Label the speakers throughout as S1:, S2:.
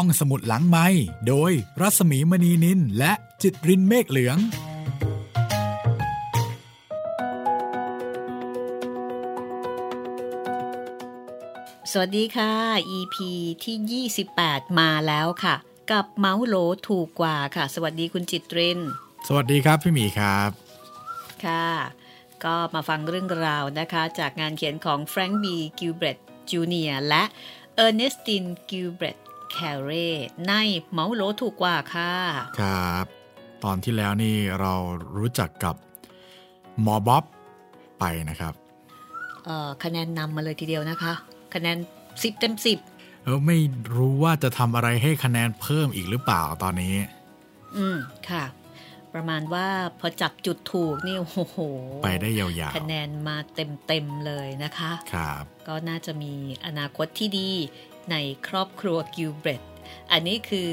S1: ห้องสมุดหลังไมค์โดยรัศมีมณีนิลและจิตรินเมฆเหลือง
S2: สวัสดีค่ะ EP ที่ 28 มาแล้วค่ะ กับเหมาโหลถูกกว่าค่ะ สวัสดีคุณจิตริน
S1: สวัสดีครับพี่หมีครับ
S2: ค่ะ ก็มาฟังเรื่องราวนะคะ จากงานเขียนของแฟรงค์บีกิลเบรตจูเนียร์และเออร์เนสตินกิลเบรต แครี่ ในเหมาโหลถูกกว่าค่ะ
S1: ครับ ตอนที่แล้วนี่เรารู้จักกับหมอบ๊อบไปนะครับ
S2: เอ่อคะแนนนำมาเลยทีเดียวนะคะ คะแนน 10 เต็ม 10
S1: เออไม่รู้ว่าจะทำอะไรให้คะแนนเพิ่มอีกหรือเปล่าตอนนี้
S2: อืม ค่ะ ประมาณว่าพอจับจุดถูกนี่โอ้โห
S1: ไปได้ยาว
S2: คะแนนมาเต็มๆเลยนะคะ
S1: ๆครับ
S2: ก็น่าจะมีอนาคตที่ดี ในครอบครัวกิลเบรตอันนี้คือ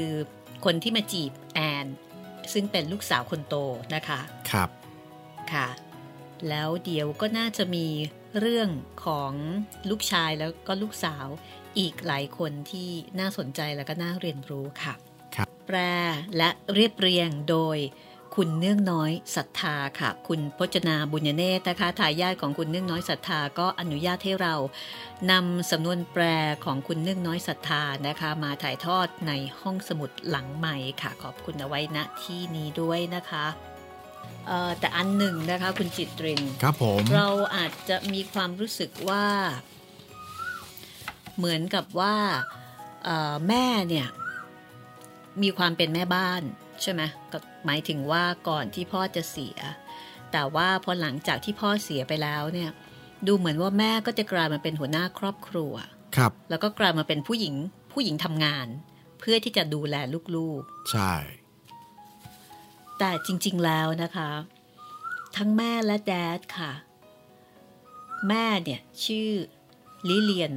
S2: คนที่มาจีบแอน ซึ่งเป็นลูกสาวคนโตนะคะ
S1: ครับ
S2: ค่ะ แล้วเดี๋ยวก็น่าจะมีเรื่องของลูกชายแล้วก็ลูกสาวอีกหลายคนที่น่าสนใจแล้วก็น่าเรียนรู้ค่ะ
S1: ครับ
S2: แปลและเรียบเรียงโดย คุณเนื่องน้อยศรัทธาค่ะ คุณพจนาบุญเนตรนะคะทายาทของคุณเนื่องน้อยศรัทธาก็อนุญาตให้เรานำสำนวนแปลของคุณเนื่องน้อยศรัทธานะคะ มาถ่ายทอดในห้องสมุดหลังใหม่ค่ะ ขอบคุณเอาไว้ณที่นี้ด้วยนะคะเอ่อแต่อันหนึ่งนะคะ คุณจิตริน
S1: ครับผม
S2: เราอาจจะมีความรู้สึกว่า เหมือนกับว่าเอ่อแม่เนี่ยมีความเป็นแม่บ้าน ใช่ไหมก็หมายถึงว่าก่อนที่พ่อจะเสีย แต่ว่าพอหลังจากที่พ่อเสียไปแล้วเนี่ย ดูเหมือนว่าแม่ก็จะกลายมาเป็นหัวหน้าครอบครัว
S1: ครับ
S2: แล้วก็กลายมาเป็นผู้หญิงผู้หญิงทำงาน เพื่อที่จะดูแลลูกๆ
S1: ใช่
S2: แต่จริง ๆแล้วนะคะ ทั้งแม่และแดดค่ะ แม่เนี่ยชื่อลิเลียน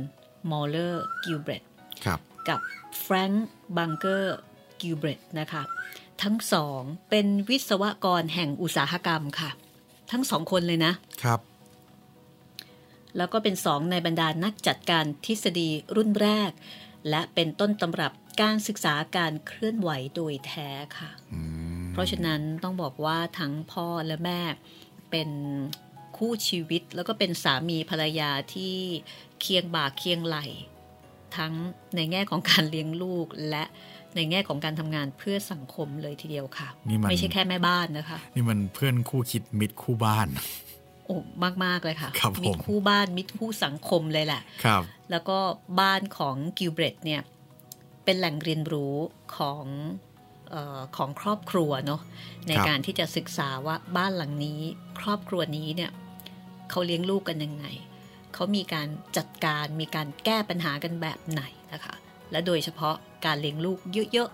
S2: มอลเลอร์กิลเบรต
S1: ครับ
S2: กับแฟรงค์บังเกอร์กิลเบรตนะคะ ทั้งสองเป็นวิศวกรแห่งอุตสาหกรรมค่ะ ทั้งสองคนเลยนะ
S1: ครับ
S2: แล้วก็เป็นสองในบรรดานักจัดการทฤษฎีรุ่นแรก และเป็นต้นตำรับการศึกษาการเคลื่อนไหวโดยแท้ค่ะ
S1: อืม
S2: เพราะฉะนั้นต้องบอกว่าทั้งพ่อและแม่เป็นคู่ชีวิตแล้วก็เป็นสามีภรรยาที่เคียงบ่าเคียงไหล ทั้งในแง่ของการเลี้ยงลูกและ ในแง่ของการทำงานเพื่อสังคมเลยทีเดียวค่ะ
S1: นี่มัน
S2: ไม่ใช่แค่แม่บ้านนะคะ
S1: นี่มันเพื่อนคู่คิดมิตรคู่บ้าน
S2: โอ้มากๆเลยค่ะ
S1: ครับผม
S2: มิตรคู่บ้านมิตรคู่สังคมเลยแหละ
S1: ครับ
S2: แล้วก็บ้านของกิลเบรตเนี่ยเป็นแหล่งเรียนรู้ของเออของครอบครัวเนาะใน
S1: ครับ
S2: การที่จะศึกษาว่าบ้านหลังนี้ ครอบครัวนี้เนี่ยเขาเลี้ยงลูกกันยังไงเขามีการจัดการมีการแก้ปัญหากันแบบไหนนะคะ และโดยเฉพาะ การเลี้ยงลูกเยอะ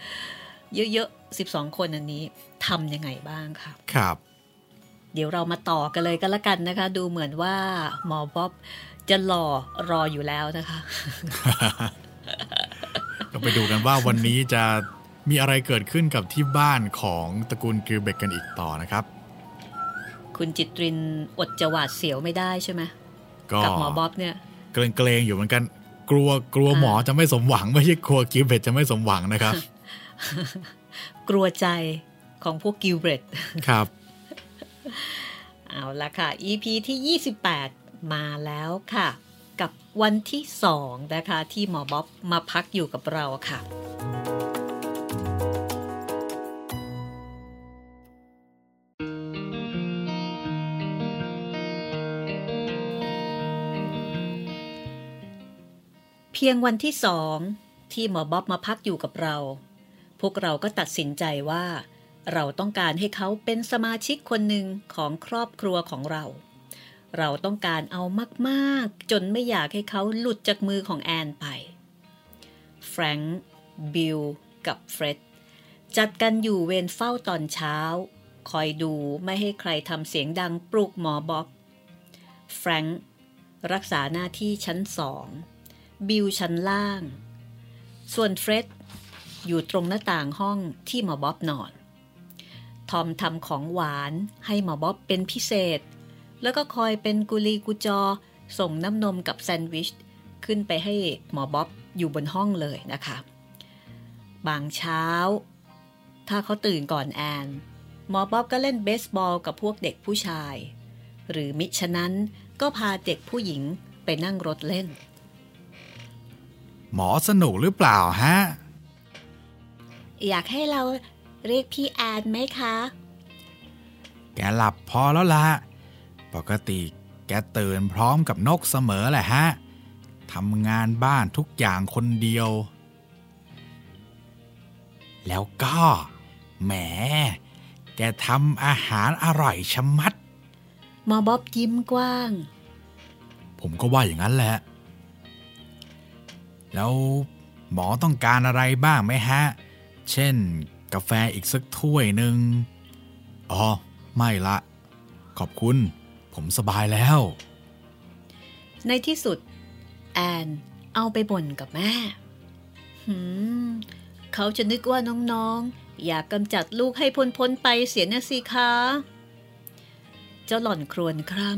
S2: ๆ เยอะๆ12คนอันนี้ทำยังไงบ้างคะ
S1: ครับ
S2: เดี๋ยวเรามาต่อกันเลยก็แล้วกันนะคะ ดูเหมือนว่าหมอบ๊อบจะหล่อรออยู่แล้วนะคะ
S1: ก็ไปดูกันว่าวันนี้จะมีอะไรเกิดขึ้นกับที่บ้านของตระกูลกิลเบรตกันอีกต่อนะครับ
S2: คุณจิตรินอดจะหวาดเสียวไม่ได้ใช่ไหม
S1: ก็
S2: กับหมอบ๊อบเนี่ย
S1: เกรงๆอยู่เหมือนกัน กลัวกลัว
S2: อ่า
S1: หมอจะไม่สมหวัง ไม่ใช่กลัวกิลเบรตจะไม่สมหวังนะครับ
S2: กลัวใจของพวกกิลเบรต
S1: ครับ
S2: เอาละค่ะ EP ที่ 28 มาแล้วค่ะ กับวันที่สองนะคะ ที่หมอบ๊อบมาพักอยู่กับเราค่ะ เพียงวันที่สองที่หมอบ๊อบมาพักอยู่กับเรา พวกเราก็ตัดสินใจว่า เราต้องการให้เขาเป็นสมาชิกคนหนึ่งของครอบครัวของเรา เราต้องการเอามากๆ จนไม่อยากให้เขาหลุดจากมือของแอนไป แฟรงค์บิลกับเฟร็ดจัดกันอยู่เวรเฝ้าตอนเช้า คอยดูไม่ให้ใครทำเสียงดังปลุกหมอบ๊อบ แฟรงค์รักษาหน้าที่ชั้นสอง บิลชั้นล่าง ส่วนเฟร็ดอยู่ตรงหน้าต่างห้องที่หมอบ๊อบนอน ทอมทำของหวานให้หมอบ๊อบเป็นพิเศษ แล้วก็คอยเป็นกุลีกุจอ ส่งน้ำนมกับแซนด์วิช ขึ้นไปให้หมอบ๊อบอยู่บนห้องเลยนะคะ บางเช้า ถ้าเขาตื่นก่อนแอน หมอบ๊อบก็เล่นเบสบอลกับพวกเด็กผู้ชาย หรือมิฉะนั้นก็พาเด็กผู้หญิงไปนั่งรถเล่น
S1: หมอสนุกหรือเปล่าฮะ
S2: อยากให้เราเรียกพี่แอนไหมคะ
S1: แกหลับพอแล้วละปกติแกตื่นพร้อมกับนกเสมอแหละฮะทำงานบ้านทุกอย่างคนเดียว แล้วก็แหม แกทำอาหารอร่อยชะมัด
S2: หมอบ๊อบยิ้มกว้าง
S1: ผมก็ว่าอย่างนั้นแหละ แล้วหมอต้องการอะไรบ้างไหมฮะ เช่น กาแฟอีกสักถ้วยหนึ่งอ๋อ ไม่ละ ขอบคุณ ผมสบายแล้ว
S2: ในที่สุด แอนเอาไปบ่นกับแม่หืมเขาจะนึกว่าน้องๆ อยากกำจัดลูกให้พ้นๆไปเสียนะสิคะ เจ้าหล่อนครวญคร่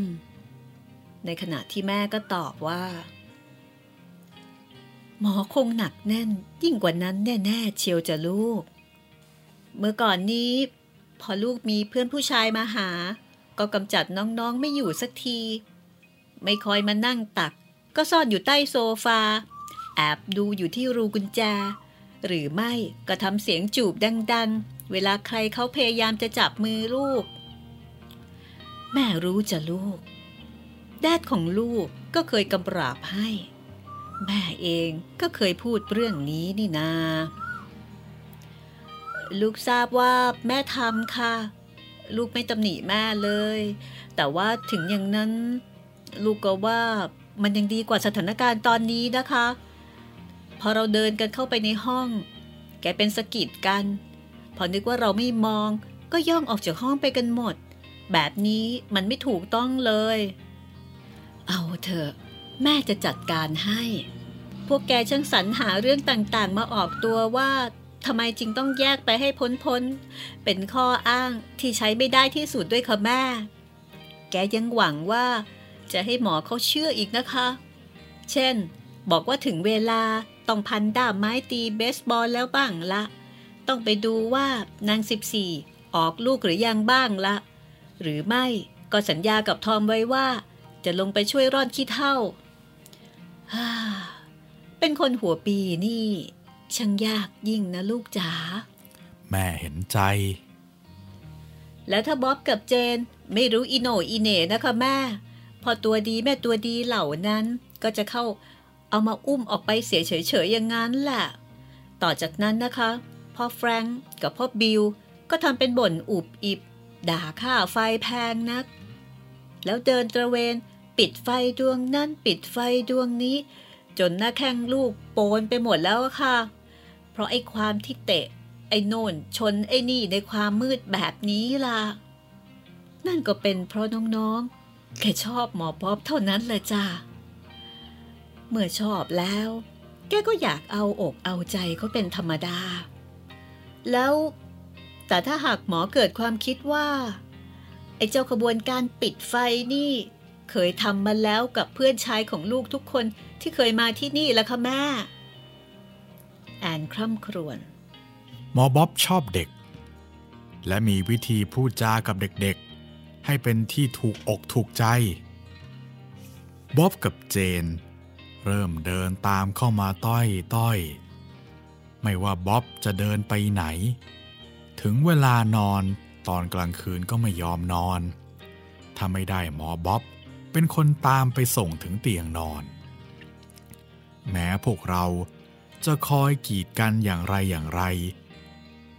S2: ำในขณะที่แม่ก็ตอบว่า หมอคงหนักแน่น ยิ่งกว่านั้นแน่ๆเชียวจะลูก เมื่อก่อนนี้ พอลูกมีเพื่อนผู้ชายมาหา ก็กำจัดน้องๆไม่อยู่สักที ไม่คอยมานั่งตัก ก็ซ่อนอยู่ใต้โซฟา แอบดูอยู่ที่รูกุญแจ หรือไม่ก็ทำเสียงจูบดัง ๆ เวลาใครเขาพยายามจะจับมือลูก แม่รู้จะลูก แดดของลูกก็เคยกำราบให้ แม่เองก็เคยพูดเรื่องนี้นี่นา ลูกทราบว่าแม่ทำค่ะ ลูกไม่ตำหนิแม่เลย แต่ว่าถึงอย่างนั้น ลูกก็ว่ามันยังดีกว่าสถานการณ์ตอนนี้นะคะ พอเราเดินกันเข้าไปในห้อง แกเป็นสกิดกัน พอนึกว่าเราไม่มองก็ย่องออกจากห้องไปกันหมด แบบนี้มันไม่ถูกต้องเลย เอาเถอะ แม่จะจัดการให้ พวกแกช่างสรรหาเรื่องต่างๆ มาออกตัวว่าทำไมจึงต้องแยกไปให้พ้นๆ เป็นข้ออ้างที่ใช้ไม่ได้ที่สุดด้วยค่ะแม่ แกยังหวังว่า จะให้หมอเขาเชื่ออีกนะคะ เช่น บอกว่าถึงเวลาต้องพันด้ามไม้ตีเบสบอลแล้วบ้างละ ต้องไปดูว่านางสิบสี่ออกลูกหรือยังบ้างละ หรือไม่ก็สัญญากับทอมไว้ว่า จะลงไปช่วยร่อนขี้เท่า เป็นคนหัวปีนี่ ช่างยากยิ่งนะลูกจ๋า
S1: แม่เห็นใจ
S2: แล้วถ้าบ๊อบกับเจนไม่รู้อีโหนอีเหน่นะคะแม่ พอตัวดีแม่ตัวดีเหล่านั้นก็จะเข้าเอามาอุ้มออกไปเสียเฉยๆอย่างนั้นแหละ ต่อจากนั้นนะคะ พ่อแฟรงก์กับพ่อบิลก็ทำเป็นบ่นอุบอิบ ด่าค่าไฟแพงนัก แล้วเดินตระเวน ปิดไฟดวงนั่นปิดไฟดวงนี้ จนหน้าแข้งลูกโปนไปหมดแล้วอะค่ะ เพราะไอ้ความที่เตะ ไอ้โน่นชนไอ้นี่ในความมืดแบบนี้ล่ะ นั่นก็เป็นเพราะน้องๆ แค่ชอบหมอป๊อบเท่านั้นแหละจ้าเมื่อชอบแล้ว แกก็อยากเอาอกเอาใจเขาเป็นธรรมดา แล้ว แต่ถ้าหากหมอเกิดความคิดว่า ไอ้เจ้าขบวนการปิดไฟนี่ เคยทำมาแล้วกับเพื่อนชายของลูกทุกคนที่เคยมาที่นี่แล้วค่ะแม่ แอนคร่ำครวญ
S1: หมอบ๊อบชอบเด็ก และมีวิธีพูดจากับเด็กๆ ให้เป็นที่ถูกอกถูกใจบ๊อบกับเจน เริ่มเดินตามเข้ามาต้อยต้อย ไม่ว่าบ๊อบจะเดินไปไหน ถึงเวลานอนตอนกลางคืนก็ไม่ยอมนอน ถ้าไม่ได้หมอบ๊อบ เป็นคนตามไปส่งถึงเตียงนอน แม้พวกเราจะคอยกีดกันอย่างไรอย่างไร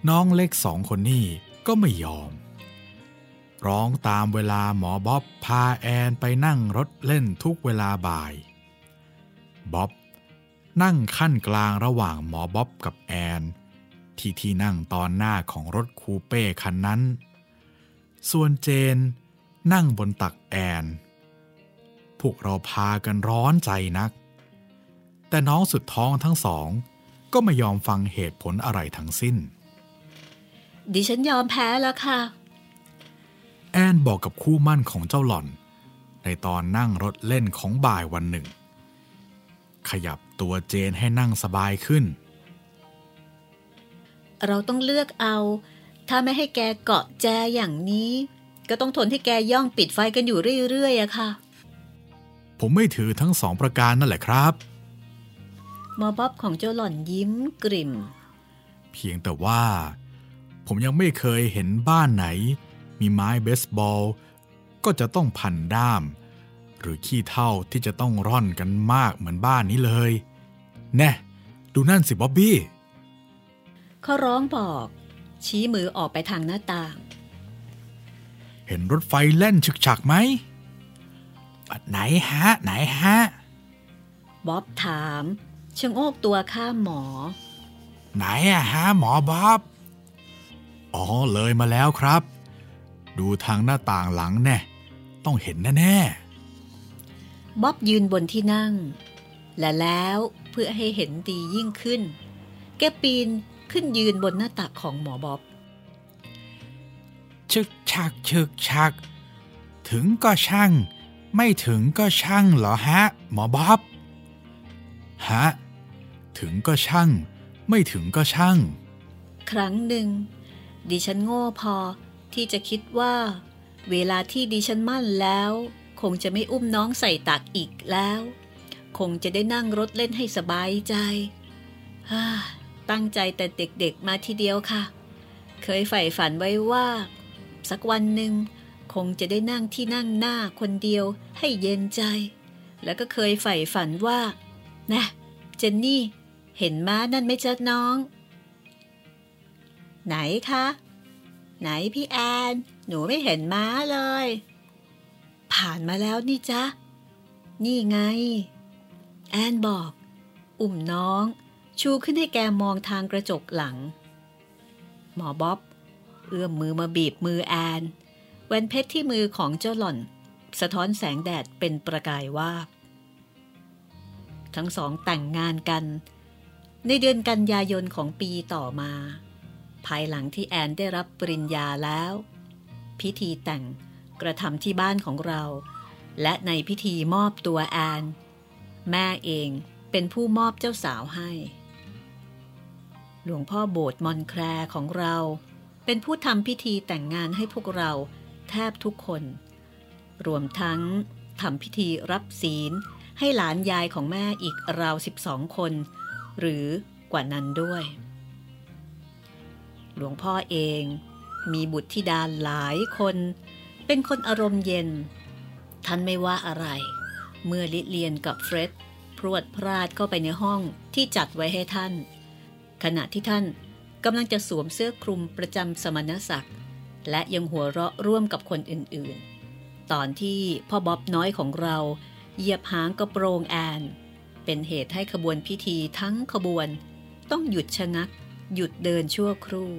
S1: น้องเล็กสองคนนี้ก็ไม่ยอม ร้องตามเวลาหมอบ๊อบพาแอนไปนั่งรถเล่นทุกเวลาบ่ายบ๊อบนั่งขั้นกลางระหว่างหมอบ๊อบกับแอน ที่ที่นั่งตอนหน้าของรถคูเป้คันนั้น ส่วนเจนนั่งบนตักแอน พวกเราพากันร้อนใจนัก แต่น้องสุดท้องทั้งสอง ก็ไม่ยอมฟังเหตุผลอะไรทั้งสิ้น
S2: ดิฉันยอมแพ้แล้วค่ะ
S1: แอนบอกกับคู่มั่นของเจ้าหล่อน ในตอนนั่งรถเล่นของบ่ายวันหนึ่ง ขยับตัวเจนให้นั่งสบายขึ้น
S2: เราต้องเลือกเอา ถ้าไม่ให้แกเกาะแจอย่างนี้ ก็ต้องทนให้แกย่องปิดไฟกันอยู่เรื่อยๆอะค่ะ
S1: ผมไม่ถือทั้งสองประการนั่นแหละครับ
S2: หมอบ๊อบของเจ้าหล่อนยิ้มกริ่ม
S1: เพียงแต่ว่า ผมยังไม่เคยเห็นบ้านไหน มีไม้เบสบอล ก็จะต้องพันด้าม หรือขี้เท่าที่จะต้องร่อนกันมากเหมือนบ้านนี้เลย แน่ดูนั่นสิบ๊อบบี้
S2: เขาร้องบอก ชี้มือออกไปทางหน้าต่าง
S1: เห็นรถไฟแล่นฉึกฉักไหม ไหนฮะ ไหนฮะ
S2: บ๊อบถามชะโงกตัวข้ามหมอ
S1: ไหนอะฮะหมอบ๊อบ อ๋อเลยมาแล้วครับ ดูทางหน้าต่างหลังแน่ต้องเห็นแน่
S2: บ๊อบยืนบนที่นั่ง และแล้วเพื่อให้เห็นดียิ่งขึ้น แกปีนขึ้นยืนบนหน้าตักของหมอบ๊อบ
S1: ๆชึกชักชึกชัก ถึงก็ช่าง ไม่ถึงก็ช่างเหรอฮะ หมอบ๊อบฮะ ถึงก็ช่าง ไม่ถึงก็ช่าง
S2: ครั้งหนึ่ง ดิฉันโง่พอที่จะคิดว่า เวลาที่ดิฉันมั่นแล้ว คงจะไม่อุ้มน้องใส่ตักอีกแล้ว คงจะได้นั่งรถเล่นให้สบายใจฮ่าตั้งใจแต่เด็กๆมาทีเดียวค่ะ เคยใฝ่ฝันไว้ว่า สักวันหนึ่ง คงจะได้นั่งที่นั่งหน้าคนเดียวให้เย็นใจ แล้วก็เคยใฝ่ฝันว่า นะ เจนนี่ เห็นม้านั่นไหมจ๊ะน้อง ไหนคะ ไหนพี่แอน หนูไม่เห็นม้าเลย ผ่านมาแล้วนี่จ๊ะ นี่ไง แอนบอก อุ่มน้อง ชูขึ้นให้แกมองทางกระจกหลัง หมอบ๊อบเอื้อมมือมาบีบมือแอน แหวนเพชรที่มือของเจ้าหล่อน สะท้อนแสงแดดเป็นประกายวาบทั้งสองแต่งงานกัน ในเดือนกันยายนของปีต่อมา ภายหลังที่แอนได้รับปริญญาแล้ว พิธีแต่งกระทำที่บ้านของเรา และในพิธีมอบตัวแอน แม่เองเป็นผู้มอบเจ้าสาวให้ หลวงพ่อโบสถ์มอนแคลของเรา เป็นผู้ทำพิธีแต่งงานให้พวกเรา แทบทุกคน รวมทั้งทำพิธีรับศีลให้หลานยายของแม่อีกราว12คน หรือกว่านั้นด้วย หลวงพ่อเองมีบุตรธิดาหลายคน เป็นคนอารมณ์เย็น ท่านไม่ว่าอะไร เมื่อลิเลียนกับเฟร็ดพรวดพราดเข้าไปในห้องที่จัดไว้ให้ท่าน ขณะที่ท่านกำลังจะสวมเสื้อคลุมประจำสมณศักดิ์ และยังหัวเราะร่วมกับคนอื่นๆ ตอนที่พ่อบ๊อบน้อยของเราเหยียบหางกระโปรงแอน เป็นเหตุให้ขบวนพิธีทั้งขบวน ต้องหยุดชะงัก หยุดเดินชั่วครู่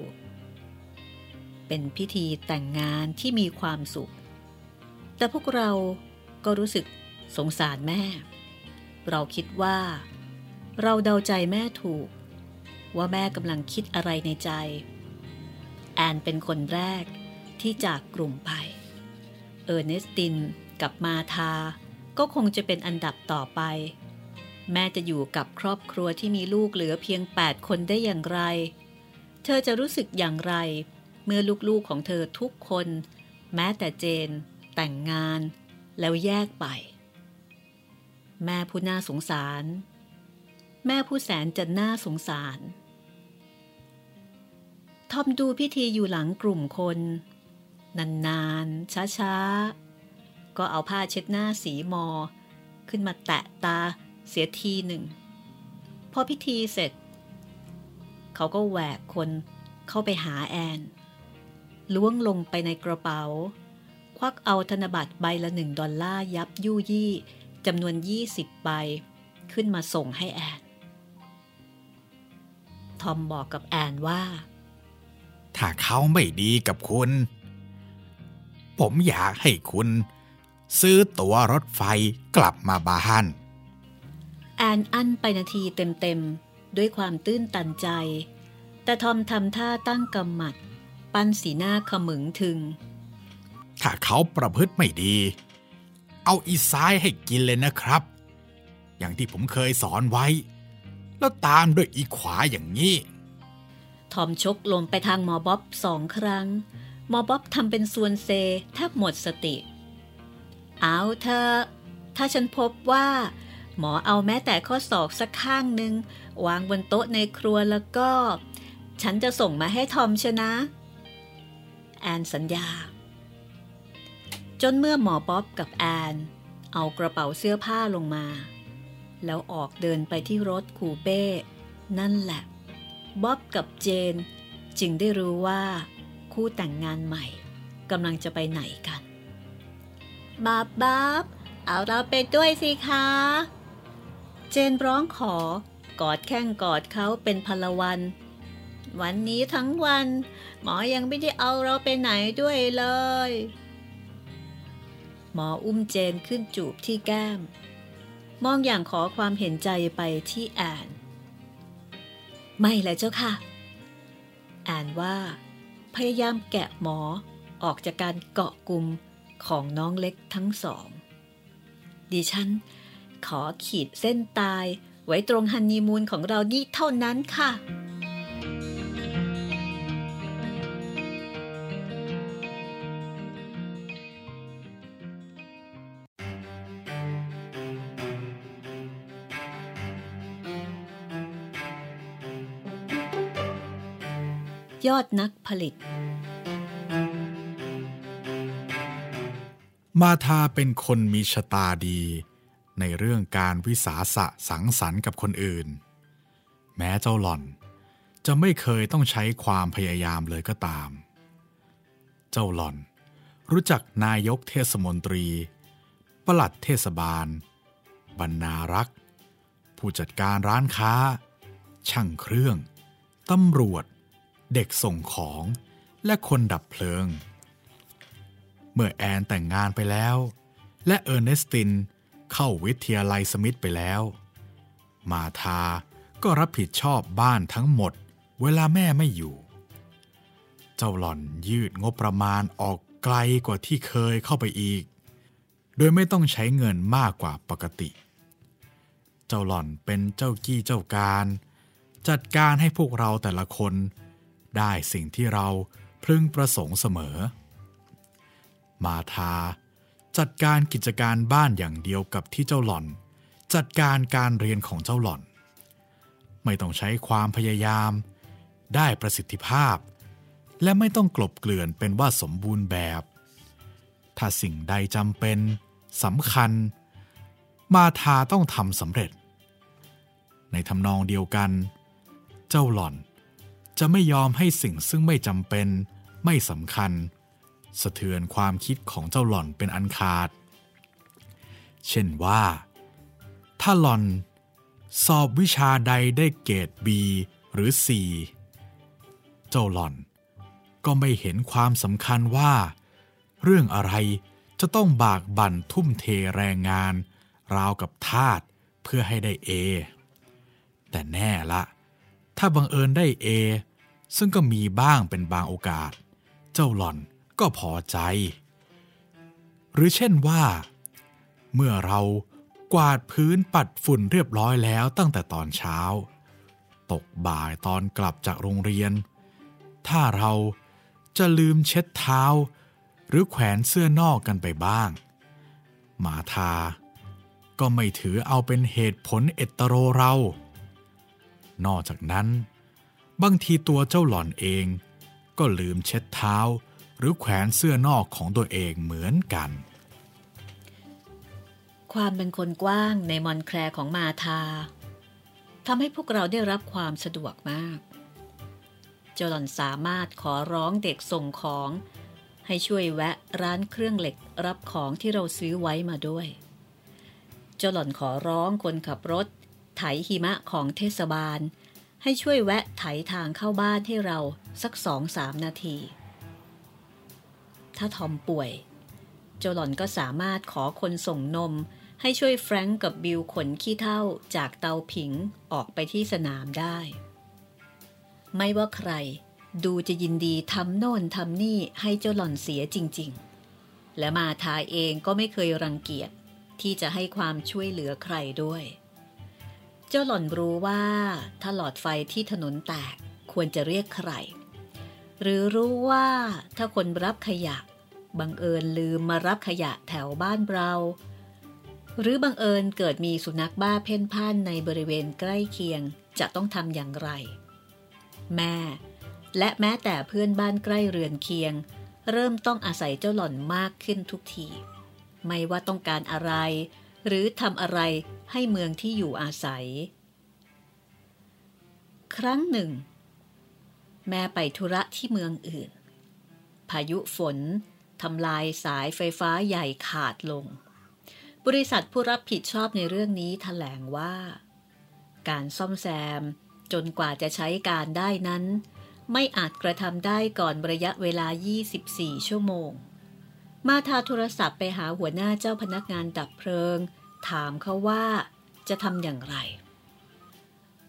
S2: เป็นพิธีแต่งงานที่มีความสุข แต่พวกเราก็รู้สึกสงสารแม่ เราคิดว่า เราเดาใจแม่ถูก ว่าแม่กำลังคิดอะไรในใจ แอนเป็นคนแรก ที่จากกลุ่มไป เออร์เนสตินกับมาธา ก็คงจะเป็นอันดับต่อไป แม่จะอยู่กับครอบครัวที่มีลูกเหลือเพียง 8 คนได้อย่างไร เธอจะรู้สึกอย่างไร เมื่อลูกๆของเธอทุกคน แม้แต่เจน แต่งงาน แล้วแยกไป แม่ผู้น่าสงสาร แม่ผู้แสนจะน่าสงสารทอมดูพิธีอยู่หลังกลุ่มคน นานๆ ช้าๆ ก็เอาผ้าเช็ดหน้าสีมอ ขึ้นมาแตะตาเสียทีหนึ่ง พอพิธีเสร็จ เขาก็แหวกคนเข้าไปหาแอน ล้วงลงไปในกระเป๋า ควักเอาธนบัตรใบละหนึ่งดอลลาร์ยับยู่ยี่จำนวน 20 ใบ ขึ้นมาส่งให้แอน ทอมบอกกับแอนว่า
S1: ถ้าเขาไม่ดีกับคุณ ผมอยากให้คุณ ซื้อตั๋วรถไฟกลับมาบ้าน
S2: แอนอั้นไปนาทีเต็มๆ ด้วยความตื้นตันใจ แต่ทอมทำท่าตั้งกำหมัด ปั้นสีหน้าขมึงถึง
S1: ถ้าเขาประพฤติไม่ดี เอาอีซ้ายให้กินเลยนะครับ อย่างที่ผมเคยสอนไว้ แล้วตามด้วยอีขวาอย่างนี้
S2: ทอมชกลมไปทางหมอบ๊อบสองครั้งห มอบ๊อบทำเป็นส่วนเซแทบหมดสติ เอาเธอ ถ้าฉันพบว่า หมอเอาแม้แต่ข้อศอกสักข้างหนึ่งวางบนโต๊ะในครัวแล้วก็ ฉันจะส่งมาให้ทอมชนะ แอนสัญญา จนเมื่อหมอบ๊อบกับแอน เอากระเป๋าเสื้อผ้าลงมา แล้วออกเดินไปที่รถคูเป้ นั่นแหละบ๊อบกับเจน จึงได้รู้ว่า คู่แต่งงานใหม่กำลังจะไปไหนกันบ๊อบบ๊อบเอาเราไปด้วยสิคะ เจนร้องขอกอดแข้งกอดเขาเป็นพลวัน วันนี้ทั้งวัน หมอยังไม่ได้เอาเราไปไหนด้วยเลย หมออุ้มเจนขึ้นจูบที่แก้ม มองอย่างขอความเห็นใจไปที่แอน ไม่แหละเจ้าค่ะ แอนว่า พยายามแกะหมอออกจากการเกาะกลุ่มของน้องเล็กทั้งสอง ดิฉัน ขอขีดเส้นตายไว้ตรงฮันนีมูนของเรานี่เท่านั้นค่ะ ยอดนักผลิต
S1: มาทาเป็นคนมีชะตาดี ในเรื่องการวิสาสะสังสรรค์กับคนอื่น แม้เจ้าหล่อน จะไม่เคยต้องใช้ความพยายามเลยก็ตาม เจ้าหล่อน รู้จักนายกเทศมนตรีปลัดเทศบาล บรรณารักษ์ ผู้จัดการร้านค้า ช่างเครื่อง ตำรวจ เด็กส่งของและคนดับเพลิง เมื่อแอนแต่งงานไปแล้ว และเออร์เนสตินเข้าวิทยาลัยสมิธไปแล้ว มาทาก็รับผิดชอบบ้านทั้งหมด เวลาแม่ไม่อยู่ เจ้าหล่อนยืดงบประมาณออกไกลกว่าที่เคยเข้าไปอีก โดยไม่ต้องใช้เงินมากกว่าปกติ เจ้าหล่อนเป็นเจ้ากี้เจ้าการ จัดการให้พวกเราแต่ละคน ได้สิ่งที่เราพึงประสงค์เสมอ มาทา จัดการกิจการบ้านอย่างเดียวกับที่เจ้าหล่อน จัดการการเรียนของเจ้าหล่อน ไม่ต้องใช้ความพยายาม ได้ประสิทธิภาพ และไม่ต้องกลบเกลื่อนเป็นว่าสมบูรณ์แบบ ถ้าสิ่งใดจำเป็นสำคัญ มาทาต้องทำสำเร็จ ในทำนองเดียวกัน เจ้าหล่อน จะไม่ยอมให้สิ่งซึ่งไม่จำเป็น ไม่สำคัญ สะเทือนความคิดของเจ้าหล่อนเป็นอันขาด เช่นว่า ถ้าหล่อน สอบวิชาใดได้เกรด B หรือ C เจ้าหล่อน ก็ไม่เห็นความสำคัญว่า เรื่องอะไรจะต้องบากบั่นทุ่มเทแรงงาน ราวกับทาสเพื่อให้ได้ A แต่แน่ละ ถ้าบังเอิญได้ A ซึ่งก็มีบ้างเป็นบางโอกาส เจ้าหล่อนก็พอใจ หรือเช่นว่า เมื่อเรากวาดพื้นปัดฝุ่นเรียบร้อยแล้วตั้งแต่ตอนเช้า ตกบ่ายตอนกลับจากโรงเรียน ถ้าเราจะลืมเช็ดเท้า หรือแขวนเสื้อนอกกันไปบ้าง หมาทา ก็ไม่ถือเอาเป็นเหตุผลเอตโรเรา นอกจากนั้น บางทีตัวเจ้าหล่อนเอง ก็ลืมเช็ดเท้า หรือแขวนเสื้อนอกของตัวเองเหมือนกัน
S2: ความเป็นคนกว้างในมอนแคลของมาทาทำให้พวกเราได้รับความสะดวกมาก เจ้าหล่อนสามารถขอร้องเด็กส่งของ ให้ช่วยแวะร้านเครื่องเหล็กรับของที่เราซื้อไว้มาด้วย เจ้าหล่อนขอร้องคนขับรถ ไถหิมะของเทศบาล ให้ช่วยแวะไถทางเข้าบ้านให้เราสักสองสามนาที ถ้าทอมป่วยเจ้าหล่อนก็สามารถขอคนส่งนม ให้ช่วยแฟรงก์กับบิลขนขี้เท่าจากเตาผิงออกไปที่สนามได้ ไม่ว่าใครดูจะยินดีทำโน่นทำนี่ให้เจ้าหล่อนเสียจริง ๆ และมาทาเองก็ไม่เคยรังเกียจที่จะให้ความช่วยเหลือใครด้วย เจ้าหล่อนรู้ว่าถ้าหลอดไฟที่ถนนแตกควรจะเรียกใคร หรือรู้ว่าถ้าคนรับขยะ บังเอิญลืมมารับขยะแถวบ้านเรา หรือบังเอิญเกิดมีสุนัขบ้าเพ่นพ่านในบริเวณใกล้เคียงจะต้องทำอย่างไร แม่ และแม้แต่เพื่อนบ้านใกล้เรือนเคียง เริ่มต้องอาศัยเจ้าหล่อนมากขึ้นทุกที ไม่ว่าต้องการอะไร หรือทำอะไรให้เมืองที่อยู่อาศัย ครั้งหนึ่ง แม่ไปธุระที่เมืองอื่น พายุฝนทำลายสายไฟฟ้าใหญ่ขาดลง บริษัทผู้รับผิดชอบในเรื่องนี้ถแถลงว่า การซ่อมแซมจนกว่าจะใช้การได้นั้น ไม่อาจกระทำได้ก่อนระยะเวลา 24 ชั่วโมง มาทาโทรศัพท์ไปหาหัวหน้าเจ้าพนักงานดับเพลิง ถามเขาว่าจะทำอย่างไร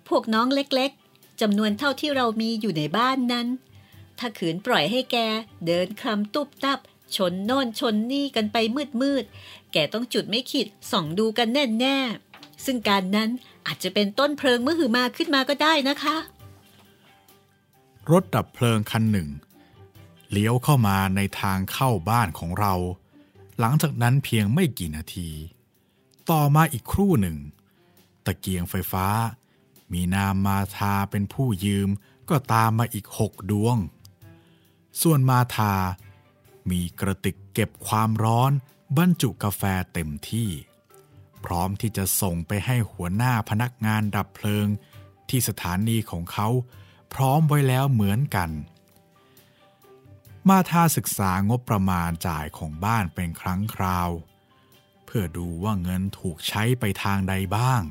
S2: พวกน้องเล็กๆจำนวนเท่าที่เรามีอยู่ในบ้านนั้น ถ้าขืนปล่อยให้แก เดินคลำตุบตับ ชนโน่นชนนี่กันไปมืดๆแกต้องจุดไม่ขีดส่องดูกันแน่ๆซึ่งการนั้นอาจจะเป็นต้นเพลิงเมื่อหือมาขึ้นมาก็ได้นะคะ
S1: รถดับเพลิงคันหนึ่ง เลี้ยวเข้ามาในทางเข้าบ้านของเรา หลังจากนั้นเพียงไม่กี่นาที ต่อมาอีกครู่หนึ่ง ตะเกียงไฟฟ้า มีนามมาทาเป็นผู้ยืมก็ตามมาอีกหกดวง ส่วนมาทา มีกระติกเก็บความร้อนบรรจุกาแฟเต็มที่ พร้อมที่จะส่งไปให้หัวหน้าพนักงานดับเพลิง ที่สถานีของเขา พร้อมไว้แล้วเหมือนกัน มาทาศึกษางบประมาณจ่ายของบ้านเป็นครั้งคราว เพื่อดูว่าเงินถูกใช้ไปทางใดบ้าง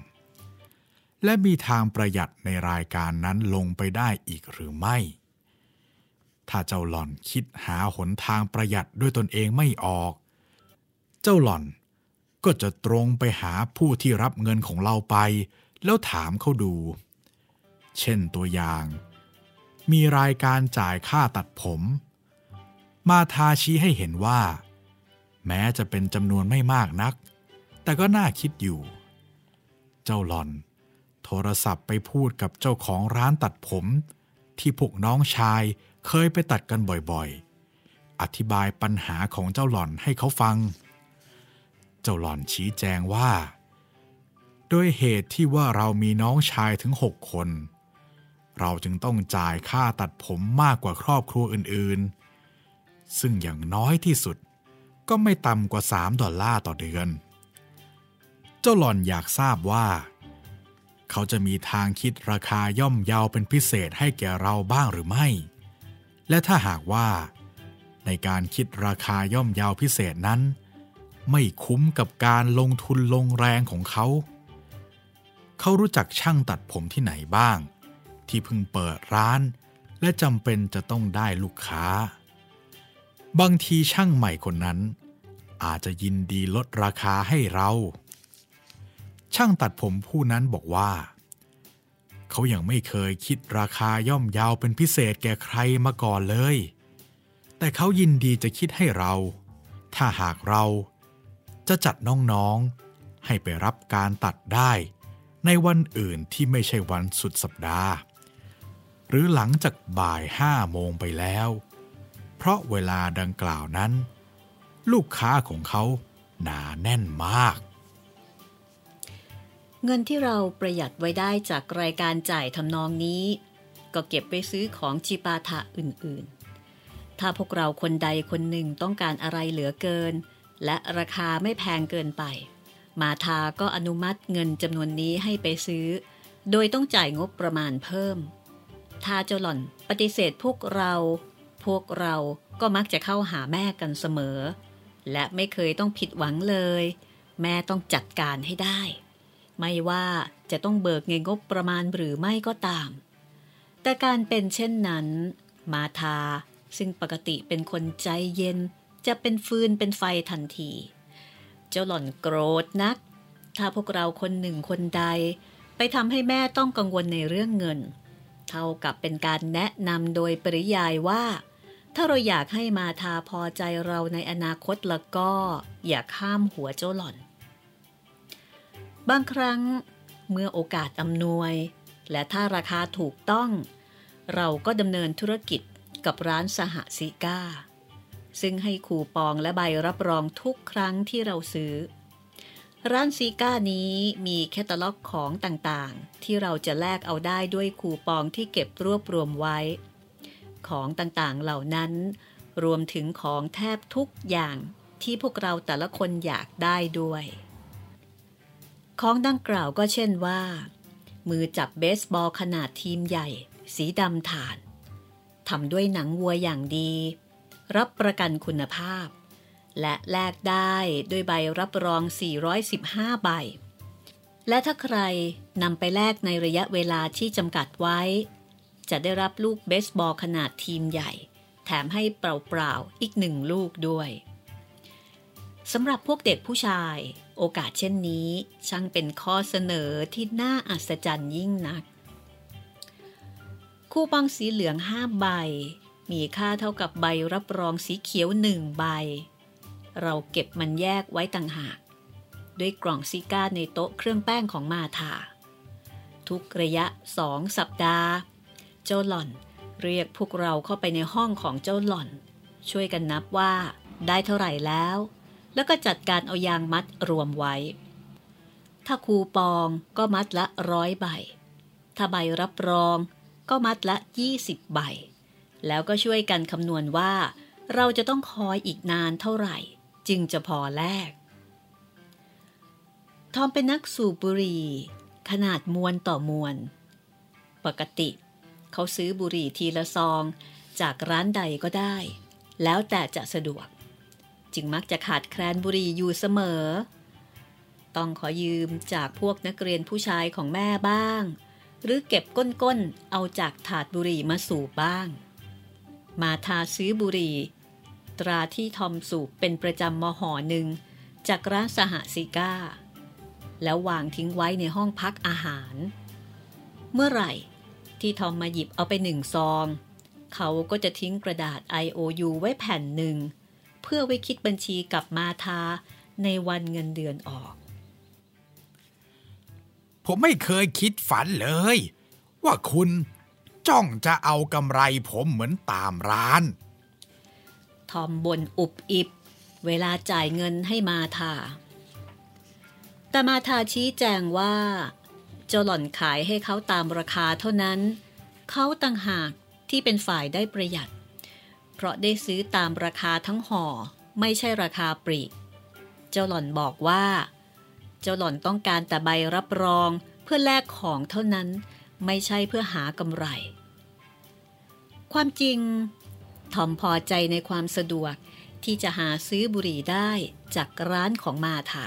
S1: และมีทางประหยัดในรายการนั้นลงไปได้อีกหรือไม่ ถ้าเจ้าหล่อนคิดหาหนทางประหยัดด้วยตนเองไม่ออก เจ้าหล่อนก็จะตรงไปหาผู้ที่รับเงินของเราไป แล้วถามเขาดู เช่นตัวอย่าง มีรายการจ่ายค่าตัดผม มาทาชี้ให้เห็นว่า แม้จะเป็นจำนวนไม่มากนัก แต่ก็น่าคิดอยู่ เจ้าหลอน โทรศัพท์ไปพูดกับเจ้าของร้านตัดผม ที่พวกน้องชายเคยไปตัดกันบ่อยๆ อธิบายปัญหาของเจ้าหล่อนให้เขาฟัง เจ้าหล่อนชี้แจงว่า โดยเหตุที่ว่าเรามีน้องชายถึงหกคน เราจึงต้องจ่ายค่าตัดผมมากกว่าครอบครัวอื่นๆ ซึ่งอย่างน้อยที่สุดก็ไม่ต่ำกว่า 3 ดอลลาร์ต่อเดือน เจ้าหล่อนอยากทราบว่า เขาจะมีทางคิดราคาย่อมเยาวเป็นพิเศษให้แก่เราบ้างหรือไม่ และถ้าหากว่า ในการคิดราคาย่อมเยาวพิเศษนั้น ไม่คุ้มกับการลงทุนลงแรงของเขา เขารู้จักช่างตัดผมที่ไหนบ้าง ที่เพิ่งเปิดร้าน และจำเป็นจะต้องได้ลูกค้า บางทีช่างใหม่คนนั้น อาจจะยินดีลดราคาให้เรา ช่างตัดผมผู้นั้นบอกว่า เขายัางไม่เคยคิดราคาย่อมยาวเป็นพิเศษแก่ใครมาก่อนเลย แต่เขายินดีจะคิดให้เรา ถ้าหากเราจะจัดน้องๆ ให้ไปรับการตัดได้ในวันอื่นที่ไม่ใช่วันสุดสัปดาห์ หรือหลังจากบ่ายห้าโมงไปแล้ว เพราะเวลาดังกล่าวนั้น ลูกค้าของเขาหนาแน่นมาก
S2: เงินที่เราประหยัดไว้ได้จากรายการจ่ายทำนองนี้ ก็เก็บไปซื้อของจิปาถะอื่นๆ ถ้าพวกเราคนใดคนหนึ่งต้องการอะไรเหลือเกิน และราคาไม่แพงเกินไป มาทาก็อนุมัติเงินจำนวนนี้ให้ไปซื้อ โดยต้องจ่ายงบประมาณเพิ่มถ้าเจ้าหล่อนปฏิเสธพวกเรา วกเราก็มักจะเข้าหาแม่กันเสมอ และไม่เคยต้องผิดหวังเลย แม่ต้องจัดการให้ได้ ไม่ว่าจะต้องเบิกเงินงบประมาณหรือไม่ก็ตาม แต่การเป็นเช่นนั้น มาทาซึ่งปกติเป็นคนใจเย็นจะเป็นฟืนเป็นไฟทันที เจ้าหล่อนโกรธนัก ถ้าพวกเราคนหนึ่งคนใด ไปทำให้แม่ต้องกังวลในเรื่องเงิน เท่ากับเป็นการแนะนำโดยปริยายว่า ถ้าเราอยากให้มาทาพอใจเราในอนาคตแล้วก็อย่าข้ามหัวเจ้าหล่อน บางครั้งเมื่อโอกาสอำนวย และถ้าราคาถูกต้อง เราก็ดำเนินธุรกิจกับร้านสหซิก้า ซึ่งให้คูปองและใบรับรองทุกครั้งที่เราซื้อ ร้านซีก้านี้มีแคตตาล็อกของต่างๆ ที่เราจะแลกเอาได้ด้วยคูปองที่เก็บรวบรวมไว้ ของต่างๆเหล่านั้น รวมถึงของแทบทุกอย่างที่พวกเราแต่ละคนอยากได้ด้วย ของดังกล่าวก็เช่นว่า มือจับเบสบอลขนาดทีมใหญ่ สีดำฐานทำด้วยหนังวัวอย่างดี รับประกันคุณภาพ และแลกได้ด้วยใบรับรอง 415 ใบ และถ้าใครนำไปแลกในระยะเวลาที่จำกัดไว้ จะได้รับลูกเบสบอลขนาดทีมใหญ่ แถมให้เปล่าๆ อีกหนึ่งลูกด้วยสำหรับพวกเด็กผู้ชาย โอกาสเช่นนี้ช่างเป็นข้อเสนอที่น่าอัศจรรย์ยิ่งนัก คู่ปองสีเหลืองห้าใบ มีค่าเท่ากับใบรับรองสีเขียวหนึ่งใบ เราเก็บมันแยกไว้ต่างหาก ด้วยกล่องซิก้าในโต๊ะเครื่องแป้งของมาธาทุกระยะสองสัปดาห์ เจ้าหล่อน เรียกพวกเราเข้าไปในห้องของเจ้าหล่อน ช่วยกันนับว่าได้เท่าไหร่แล้ว แล้วก็จัดการเอายางมัดรวมไว้ ถ้าคูปองก็มัดละร้อยใบ ถ้าใบรับรองก็มัดละ 20 ใบ แล้วก็ช่วยกันคำนวณว่า เราจะต้องคอยอีกนานเท่าไหร่ จึงจะพอแลกทอมเป็นนักสูบบุหรี่ขนาดมวนต่อมวน ปกติ เขาซื้อบุหรี่ทีละซอง จากร้านใดก็ได้ แล้วแต่จะสะดวก จึงมักจะขาดแคลนบุหรี่อยู่เสมอ ต้องขอยืมจากพวกนักเรียนผู้ชายของแม่บ้าง หรือเก็บก้นๆ เอาจากถาดบุหรี่มาสูบบ้าง มาทาซื้อบุหรี่ ตราที่ทอมสูบเป็นประจำมหอหนึ่งจากร้านสหสิก้า แล้ววางทิ้งไว้ในห้องพักอาหาร เมื่อไหร่ ที่ทอมมาหยิบเอาไปหนึ่งซอง เขาก็จะทิ้งกระดาษ IOU ไว้แผ่นหนึ่งพื่อไว้คิดบัญชีกับมาทาในวันเงินเดือนออก
S1: ผมไม่เคยคิดฝันเลย ว่าคุณจ้องจะเอากำไรผมเหมือนตามร้าน
S2: ทอมบนอุบอิบ เวลาจ่ายเงินให้มาทาแต่มาทาชี้แจงว่า เจ้าหล่อนขายให้เขาตามราคาเท่านั้น เขาต่างหากที่เป็นฝ่ายได้ประหยัด เพราะได้ซื้อตามราคาทั้งห่อไม่ใช่ราคาปลีก เจ้าหล่อนบอกว่า เจ้าหล่อนต้องการแต่ใบรับรองเพื่อแลกของเท่านั้นไม่ใช่เพื่อหากำไร ความจริงทอมพอใจในความสะดวกที่จะหาซื้อบุหรี่ได้จากร้านของมาถา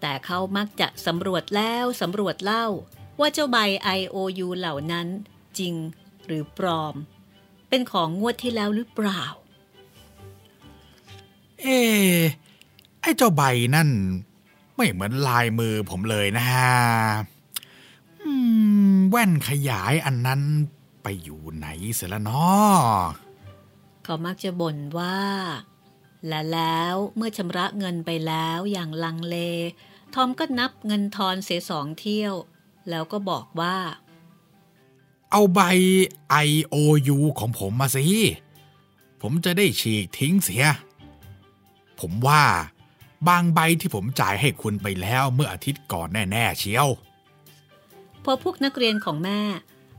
S2: แต่เขามักจะสำรวจแล้วสำรวจเล่า ว่าเจ้าใบ IOU เหล่านั้นจริงหรือปลอม เป็นของงวดที่แล้วหรือเปล่า
S1: เอ๊ไอ้เจ้าใบนั่น ไม่เหมือนลายมือผมเลยนะฮะแว่นขยายอันนั้นไปอยู่ไหนเสียแล้วเนาะ
S2: เขามักจะบ่นว่า และแล้วเมื่อชำระเงินไปแล้วอย่างลังเล ทอมก็นับเงินทอนเสียสองเที่ยว แล้วก็บอกว่า
S1: เอาใบ IOU ของผมมาสิ ผมจะได้ฉีกทิ้งเสีย ผมว่าบางใบที่ผมจ่ายให้คุณไปแล้วเมื่ออาทิตย์ก่อนแน่ ๆ เชียว
S2: พอพวกนักเรียนของแม่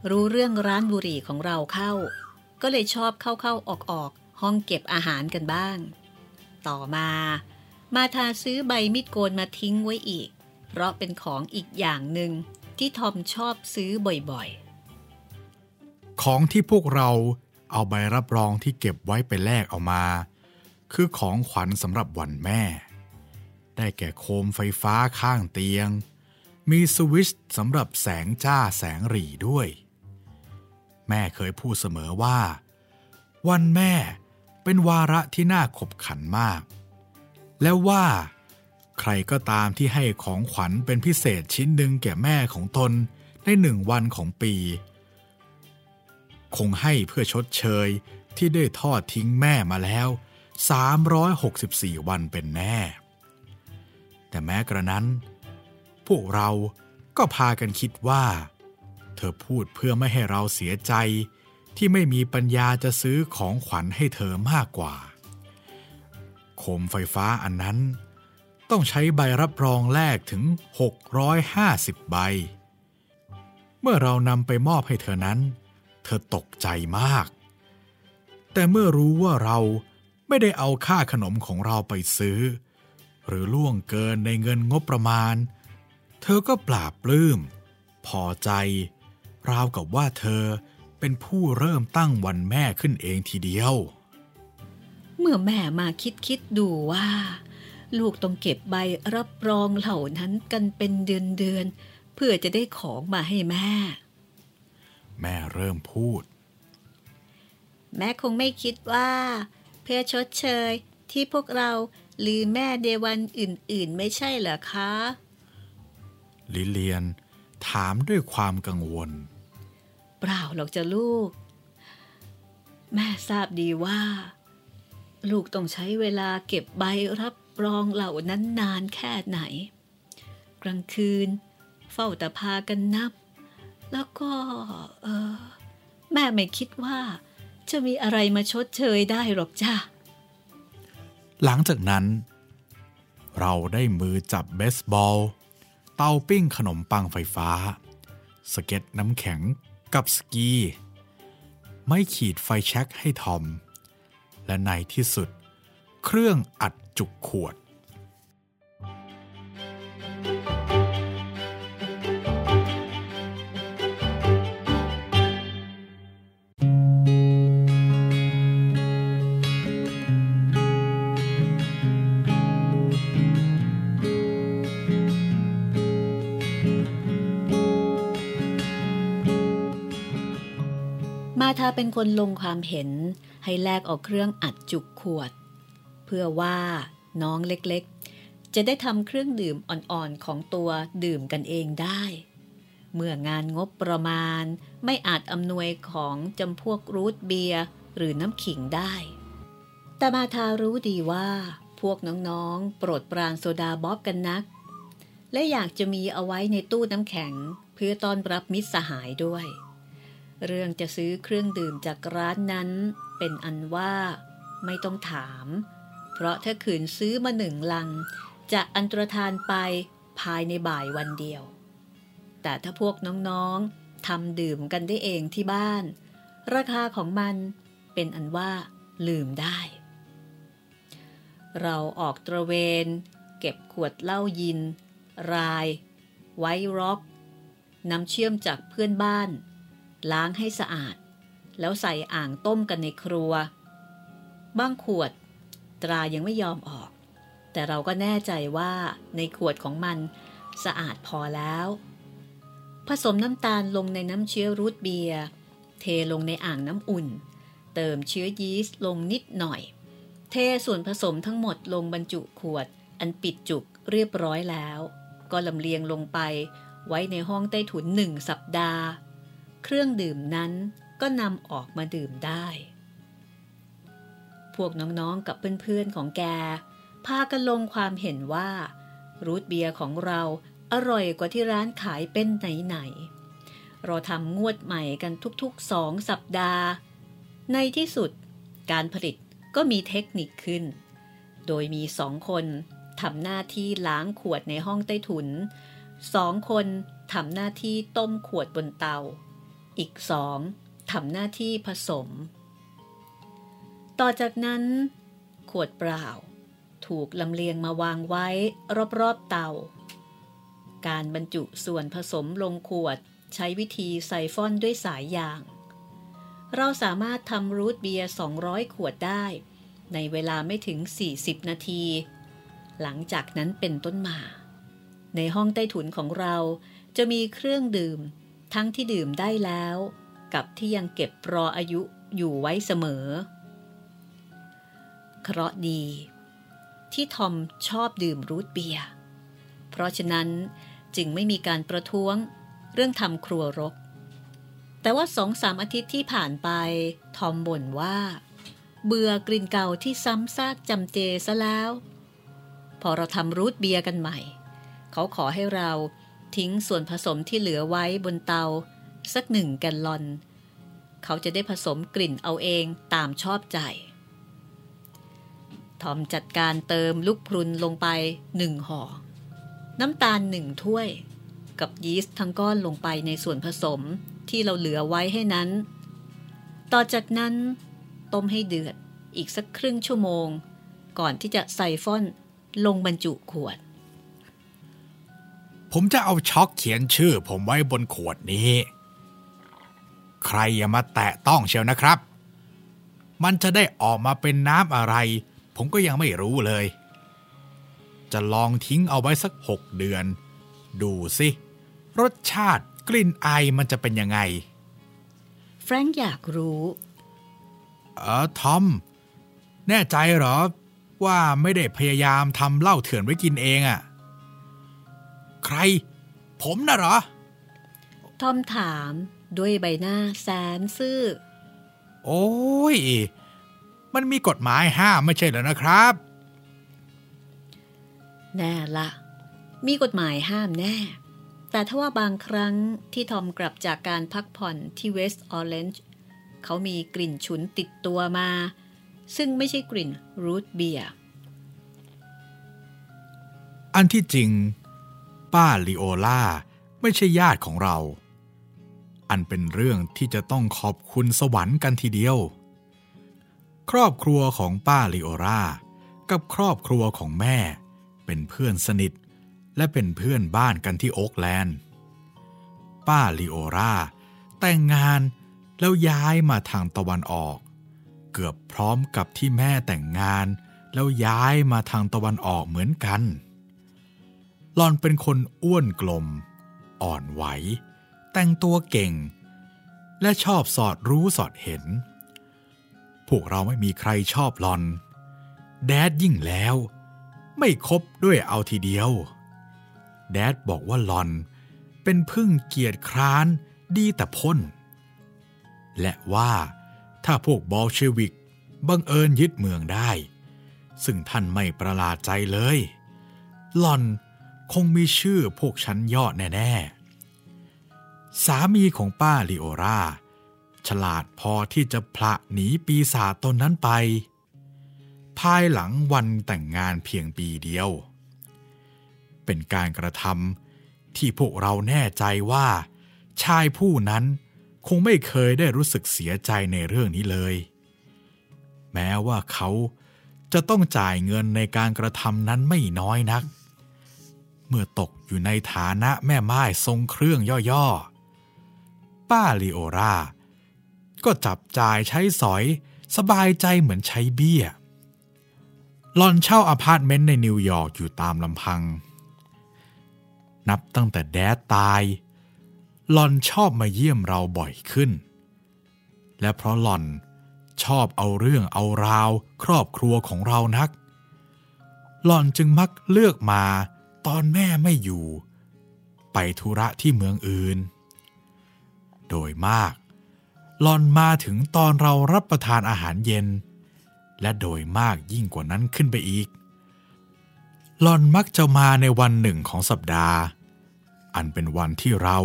S2: รู้เรื่องร้านบุหรี่ของเราเข้า ก็เลยชอบเข้าๆออกๆ ห้องเก็บอาหารกันบ้าง ต่อมา มาทาซื้อใบมิดโกนมาทิ้งไว้อีก เพราะเป็นของอีกอย่างหนึ่งที่ทอมชอบซื้อบ่อยๆ
S1: ของที่พวกเราเอาใบรับรองที่เก็บไว้ไปแลกเอามา คือของขวัญสำหรับวันแม่ ได้แก่โคมไฟฟ้าข้างเตียง มีสวิชสำหรับแสงจ้าแสงหรี่ด้วย แม่เคยพูดเสมอว่า วันแม่เป็นวาระที่น่าขบขันมาก แล้วว่า ใครก็ตามที่ให้ของขวัญเป็นพิเศษชิ้นหนึ่งแก่แม่ของตนในหนึ่งวันของปี คงให้เพื่อชดเชยที่ได้ทอดทิ้งแม่มาแล้ว 364 วันเป็นแน่ แต่แม้กระนั้น พวกเราก็พากันคิดว่า เธอพูดเพื่อไม่ให้เราเสียใจที่ไม่มีปัญญาจะซื้อของขวัญให้เธอมากกว่า โคมไฟฟ้าอันนั้น ต้องใช้ใบรับรองแลกถึง 650 ใบ เมื่อเรานำไปมอบให้เธอนั้น เธอตกใจมาก แต่เมื่อรู้ว่าเราไม่ได้เอาค่าขนมของเราไปซื้อ หรือล่วงเกินในเงินงบประมาณ เธอก็ปราบปลื้ม พอใจ ราวกับว่าเธอเป็นผู้เริ่มตั้งวันแม่ขึ้นเองทีเดียว
S2: เมื่อแม่มาคิดคิดดูว่า ลูกต้องเก็บใบรับรองเหล่านั้นกันเป็นเดือนเดือนเพื่อจะได้ของมาให้แม่
S1: แม่เริ่มพูด
S2: แม่คงไม่คิดว่า เพื่อชดเชยที่พวกเราลืมแม่เดวันอื่นๆ ไม่ใช่เหรอคะ
S1: ลิเลียนถามด้วยความกังวล
S2: เปล่าหรอกจ้ะลูก แม่ทราบดีว่า ลูกต้องใช้เวลาเก็บใบรับรองเหล่านั้นนานแค่ไหน กลางคืน เฝ้าแต่พากันนับ แล้วก็เออแม่ไม่คิดว่า จะมีอะไรมาชดเชยได้หรอกจ้ะ
S1: หลังจากนั้น เราได้มือจับเบสบอล เตาปิ้งขนมปังไฟฟ้า สเก็ตน้ำแข็งกับสกี ไม่ขีดไฟแช็กให้ทอม และในที่สุด เครื่องอัดจุกขวด
S2: มาทาเป็นคนลงความเห็น ให้แลกเอาเครื่องอัดจุกขวด เพื่อว่าน้องเล็กๆ จะได้ทำเครื่องดื่มอ่อนๆของตัวดื่มกันเองได้ เมื่องานงบประมาณไม่อาจอำนวยของจำพวกรูทเบียร์หรือน้ำขิงได้ แต่มาทารู้ดีว่าพวกน้องๆ โปรดปรานโซดาบ๊อบกันนัก และอยากจะมีเอาไว้ในตู้น้ำแข็ง เพื่อต้อนรับมิตรสหายด้วย เรื่องจะซื้อเครื่องดื่มจากร้านนั้น เป็นอันว่าไม่ต้องถาม เพราะถ้าขืนซื้อมาหนึ่งลัง จะอันตรธานไปภายในบ่ายวันเดียว แต่ถ้าพวกน้องๆทำดื่มกันได้เองที่บ้าน ราคาของมันเป็นอันว่าลืมได้ เราออกตระเวนเก็บขวดเหล้ายิน ราย ไวร็อก น้ำเชื่อมจากเพื่อนบ้าน ล้างให้สะอาด แล้วใส่อ่างต้มกันในครัว บางขวด ตรายังไม่ยอมออก แต่เราก็แน่ใจว่าในขวดของมันสะอาดพอแล้ว ผสมน้ำตาลลงในน้ำเชื้อรูทเบียร์เทลงในอ่างน้ำอุ่น เติมเชื้อยีสต์ลงนิดหน่อย เทส่วนผสมทั้งหมดลงบรรจุขวด อันปิดจุกเรียบร้อยแล้ว ก็ลำเลียงลงไปไว้ในห้องใต้ถุนหนึ่งสัปดาห์ เครื่องดื่มนั้นก็นำออกมาดื่มได้ พวกน้องๆกับเพื่อนๆของแก พากันลงความเห็นว่า รูทเบียร์ของเราอร่อยกว่าที่ร้านขายเป็นไหนๆเราทำงวดใหม่กันทุกๆสองสัปดาห์ ในที่สุดการผลิตก็มีเทคนิคขึ้น โดยมีสองคนทำหน้าที่ล้างขวดในห้องใต้ถุน สองคนทำหน้าที่ต้มขวดบนเตา อีกสองทำหน้าที่ผสม ต่อจากนั้น ขวดเปล่า ถูกลำเลียงมาวางไว้รอบๆเตา การบรรจุส่วนผสมลงขวดใช้วิธีไซฟอนด้วยสายยาง เราสามารถทำรูทเบียร์ 200 ขวดได้ ในเวลาไม่ถึง 40 นาที หลังจากนั้นเป็นต้นมา ในห้องใต้ถุนของเราจะมีเครื่องดื่ม ทั้งที่ดื่มได้แล้ว กับที่ยังเก็บรออายุอยู่ไว้เสมอ เคราะดี ที่ทอมชอบดื่มรูทเบียร์เพราะฉะนั้นจึงไม่มีการประท้วงเรื่องทำครัวรก แต่ว่าสองสามอาทิตย์ที่ผ่านไป ทอมบ่นว่า เบื่อกลิ่นเก่าที่ซ้ำซากจำเจซะแล้ว พอเราทำรูทเบียร์กันใหม่ เขาขอให้เรา ทิ้งส่วนผสมที่เหลือไว้บนเตา สักหนึ่งแกลลอน เขาจะได้ผสมกลิ่นเอาเองตามชอบใจ ทอมจัดการเติมลูกพรุนลงไปหนึ่งห่อ น้ำตาลหนึ่งถ้วย กับยีสต์ทั้งก้อนลงไปในส่วนผสมที่เราเหลือไว้ให้นั้น ต่อจากนั้น ต้มให้เดือดอีกสักครึ่งชั่วโมง ก่อนที่จะใส่ฟ่อนลงบรรจุขวด
S1: ผมจะเอาช็อกเขียนชื่อ ผมไว้บนขวดนี้ ใครอย่ามาแตะต้องเชียวนะครับ มันจะได้ออกมาเป็นน้ำอะไร ผมก็ยังไม่รู้เลย จะลองทิ้งเอาไว้สักหกเดือน ดูสิรสชาติกลิ่นไอมันจะเป็นยังไง
S2: แฟรงค์อยากรู้
S1: เออทอม แน่ใจเหรอ ว่าไม่ได้พยายามทำเหล้าเถื่อนไว้กินเองอะ่ะ ใคร ผมนะเหรอ
S2: ทอมถามด้วยใบหน้าแสนซื่อ
S1: โอ้ย มันมีกฎหมายห้ามไม่ใช่เหรอนะครับ
S2: แน่ละมีกฎหมายห้ามแน่ แต่ถ้าว่าบางครั้งที่ทอมกลับจากการพักผ่อนที่เวสต์ออเรนจ์เขามีกลิ่นฉุนติดตัวมา ซึ่งไม่ใช่กลิ่นรูทเบียร์
S1: อันที่จริง ป้าลิโอลาไม่ใช่ญาติของเรา อันเป็นเรื่องที่จะต้องขอบคุณสวรรค์กันทีเดียว ครอบครัวของป้าลิโอลากับครอบครัวของแม่ เป็นเพื่อนสนิท และเป็นเพื่อนบ้านกันที่โอ๊กแลนด์ ป้าลิโอลาแต่งงานแล้วย้ายมาทางตะวันออก เกือบพร้อมกับที่แม่แต่งงาน แล้วย้ายมาทางตะวันออกเหมือนกัน หลอนเป็นคนอ้วนกลม อ่อนไหว แต่งตัวเก่ง และชอบสอดรู้สอดเห็น พวกเราไม่มีใครชอบหลอน แดดยิ่งแล้ว ไม่คบด้วยเอาทีเดียว แดดบอกว่าหลอน เป็นพึ่งเกียรติคร้านดีแต่พ้นและว่าถ้าพวกบอลเชวิกบังเอิญยึดเมืองได้ ซึ่งท่านไม่ประหลาดใจเลยหลอน คงมีชื่อพวกชั้นยอดแน่ ๆ สามีของป้าลิโอราฉลาดพอที่จะพละหนีปีศาจตนนั้นไป ภายหลังวันแต่งงานเพียงปีเดียว เป็นการกระทำที่พวกเราแน่ใจว่า ชายผู้นั้นคงไม่เคยได้รู้สึกเสียใจในเรื่องนี้เลย แม้ว่าเขาจะต้องจ่ายเงินในการกระทำนั้นไม่น้อยนัก เมื่อตกอยู่ในฐานะแม่ม่ายทรงเครื่องย่อๆ ป้าลิโอราก็จับจ่ายใช้สอยสบายใจเหมือนใช้เบี้ยหลอนเช่าอพาร์ตเมนต์ในนิวยอร์กอยู่ตามลำพัง นับตั้งแต่แดดตายหลอนชอบมาเยี่ยมเราบ่อยขึ้น และเพราะหลอนชอบเอาเรื่องเอาราวครอบครัวของเรานัก หลอนจึงมักเลือกมา ตอนแม่ไม่อยู่ ไปธุระที่เมืองอื่น โดยมากหลอนมาถึงตอนเรารับประทานอาหารเย็น และโดยมากยิ่งกว่านั้นขึ้นไปอีกหลอนมักจะมาในวันหนึ่งของสัปดาห์ อันเป็นวันที่เรา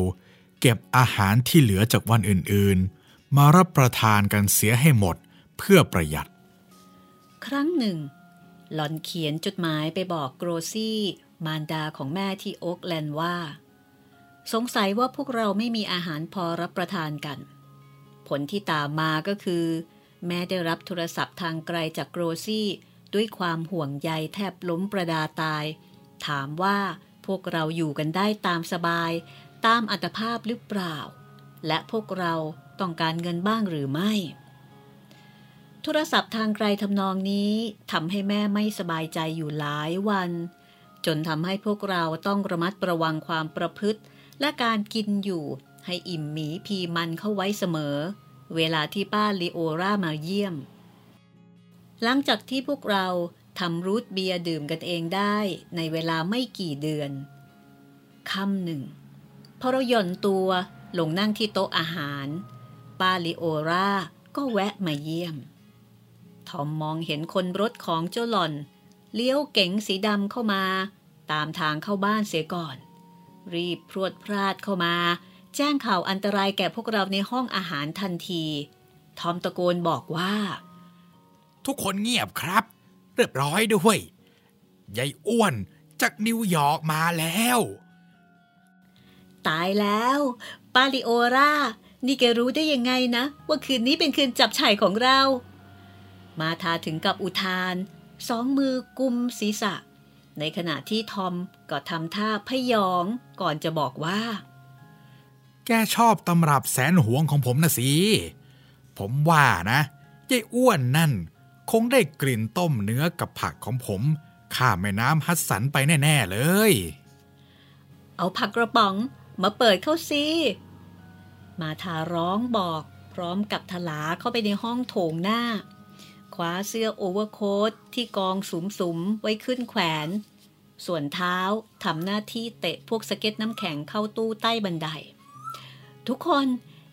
S1: เก็บอาหารที่เหลือจากวันอื่นๆ มารับประทานกันเสียให้หมดเพื่อประหยัด
S2: ครั้งหนึ่ง หลอนเขียนจดหมายไปบอกโกรซี่ มารดาของแม่ที่โอ๊กแลนด์ว่า สงสัยว่าพวกเราไม่มีอาหารพอรับประทานกัน ผลที่ตามมาก็คือ แม่ได้รับโทรศัพท์ทางไกลจากโกรซี่ด้วยความห่วงใยแทบล้มประดาตาย ถามว่าพวกเราอยู่กันได้ตามสบาย ตามอัตภาพหรือเปล่า และพวกเราต้องการเงินบ้างหรือไม่ โทรศัพท์ทางไกลทำนองนี้ทำให้แม่ไม่สบายใจอยู่หลายวัน จนทำให้พวกเราต้องระมัดระวังความประพฤติ และการกินอยู่ให้อิ่มหมีพีมันเข้าไว้เสมอ เวลาที่ป้าลีโอรามาเยี่ยม หลังจากที่พวกเราทำรูทเบียร์ดื่มกันเองได้ในเวลาไม่กี่เดือนค่ำหนึ่งพอเราหย่อนตัวลงนั่งที่โต๊ะอาหาร ป้าลิโอราก็แวะมาเยี่ยม ทอมมองเห็นคนรถของเจ้าหล่อน เลี้ยวเก๋งสีดำเข้ามา ตามทางเข้าบ้านเสียก่อน รีบพรวดพลาดเข้ามา แจ้งข่าวอันตรายแก่พวกเราในห้องอาหารทันที ทอมตะโกนบอกว่า
S1: ทุกคนเงียบครับ เรียบร้อยด้วยยายอ้วนจากนิวยอร์กมาแล้ว
S2: ตายแล้วป้าลิโอรานี่แกรู้ได้ยังไงนะ ว่าคืนนี้เป็นคืนจับฉ่ายของเรา มาร์ธาถึงกับอุทาน สองมือกุมศีรษะ ในขณะที่ทอมก็ทำท่าพยองก่อนจะบอกว่า
S1: แกชอบตำรับแสนหวงของผมนะสิ ผมว่านะยายอ้วนนั่น คงได้กลิ่นต้มเนื้อกับผักของผม ข้ามแม่น้ำฮัดสันไปแน่ ๆ เลย
S2: เอาผักกระป๋องมาเปิดเข้าสิมาทาร้องบอก พร้อมกับทลาเข้าไปในห้องโถงหน้า คว้าเสื้อโอเวอร์โค้ทที่กองสุมๆไว้ขึ้นแขวน ส่วนเท้าทำหน้าที่เตะพวกสเก็ตน้ำแข็งเข้าตู้ใต้บันได ทุกคน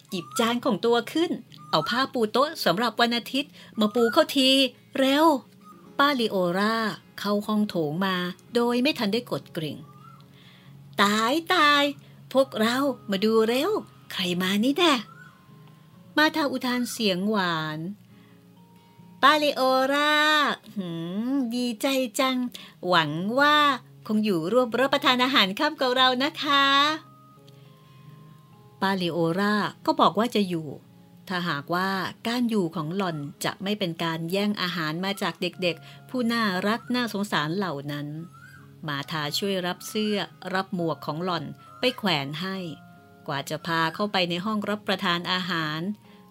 S2: หยิบจานของตัวขึ้น เอาผ้าปูโต๊ะสำหรับวันอาทิตย์ มาปูเข้าที เร็ว ป้าลิโอราเข้าห้องโถงมาโดยไม่ทันได้กดกริ่ง ตายตาย พวกเรามาดูเร็ว ใครมานี่แน่มาทาอุทานเสียงหวาน ป้าลิโอราดีใจจัง หวังว่าคงอยู่ร่วมรับประทานอาหารค่ำกับเรานะคะป้าลิโอราก็บอกว่าจะอยู่ ถ้าหากว่าการอยู่ของหล่อนจะไม่เป็นการแย่งอาหารมาจากเด็กๆ ผู้น่ารักน่าสงสารเหล่านั้น มาทาช่วยรับเสื้อรับหมวกของหล่อนไปแขวนให้ กว่าจะพาเข้าไปในห้องรับประทานอาหาร